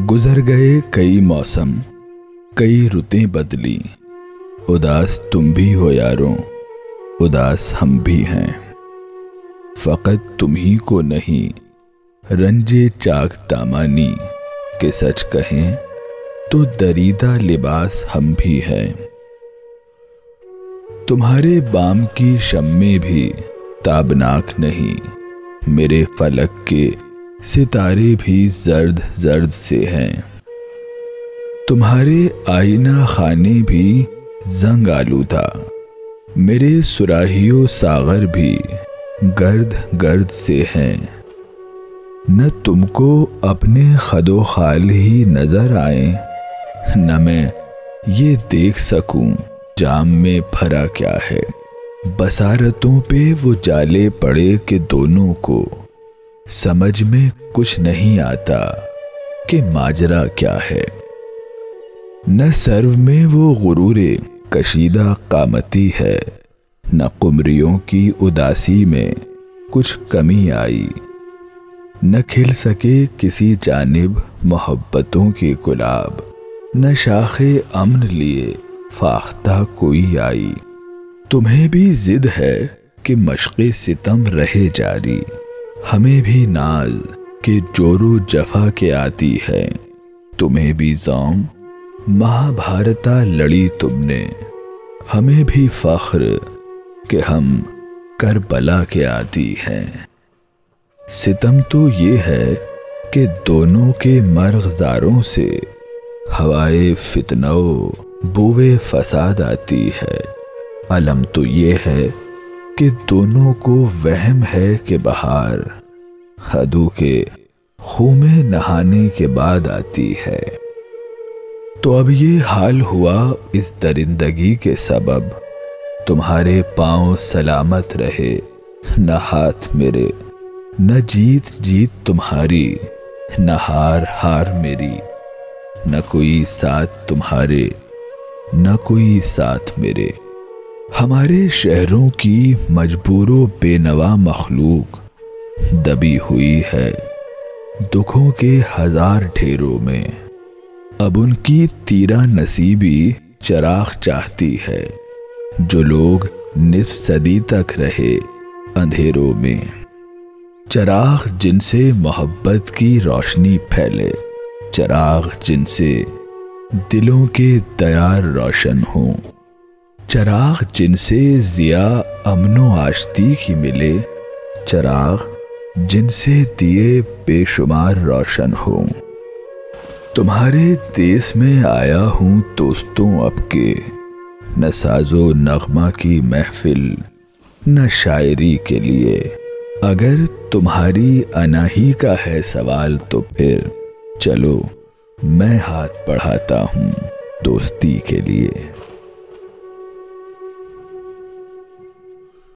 گزر گئے کئی موسم، کئی رتیں بدلی۔ اداس تم بھی ہو یاروں، اداس ہم بھی ہیں۔ فقط تم ہی کو نہیں، رنجے چاک دامانی کہ سچ کہیں تو دریدہ لباس ہم بھی ہیں۔ تمہارے بام کی شمیں بھی تابناک نہیں، میرے فلک کے ستارے بھی زرد زرد سے ہیں۔ تمہارے آئینہ خانے بھی زنگ آلو تھا۔ میرے سراہیوں ساغر بھی گرد گرد سے ہیں۔ نہ تم کو اپنے خد و خال ہی نظر آئیں، نہ میں یہ دیکھ سکوں جام میں بھرا کیا ہے۔ بسارتوں پہ وہ جالے پڑے کہ دونوں کو سمجھ میں کچھ نہیں آتا کہ ماجرا کیا ہے۔ نہ سرو میں وہ غرور کشیدہ قامتی ہے، نہ قمریوں کی اداسی میں کچھ کمی آئی۔ نہ کھل سکے کسی جانب محبتوں کے گلاب، نہ شاخ امن لیے فاختہ کوئی آئی۔ تمہیں بھی ضد ہے کہ مشق ستم رہے جاری۔ ہمیں بھی ناز کہ جورو جفا کے آتی ہے۔ تمہیں بھی زوم مہا بھارتا لڑی تم نے۔ ہمیں بھی فخر کہ ہم کربلا کے آتی ہیں۔ ستم تو یہ ہے کہ دونوں کے مرغزاروں سے ہوائے فتنو بوے فساد آتی ہے۔ علم تو یہ ہے کہ دونوں کو وہم ہے کہ بہار حدو کے میں نہانے کے بعد آتی ہے۔ تو اب یہ حال ہوا اس درندگی کے سبب۔ تمہارے پاؤں سلامت رہے، نہ ہاتھ میرے، نہ جیت جیت تمہاری، نہ ہار ہار میری۔ نہ کوئی ساتھ تمہارے، نہ کوئی ساتھ میرے۔ ہمارے شہروں کی مجبور و بے نوا مخلوق دبی ہوئی ہے دکھوں کے ہزار ڈھیروں میں۔ اب ان کی تیرا نصیبی چراغ چاہتی ہے جو لوگ نصف صدی تک رہے اندھیروں میں۔ چراغ جن سے محبت کی روشنی پھیلے۔ چراغ جن سے دلوں کے تیار روشن ہوں۔ چراغ جن سے ضیا امن و آشتی کی ملے، چراغ جن سے دیے بے شمار روشن ہوں۔ تمہارے دیس میں آیا ہوں دوستوں اب کے، نہ ساز و نغمہ کی محفل، نہ شاعری کے لیے۔ اگر تمہاری اناہی کا ہے سوال تو پھر چلو، میں ہاتھ پڑھاتا ہوں دوستی کے لیے۔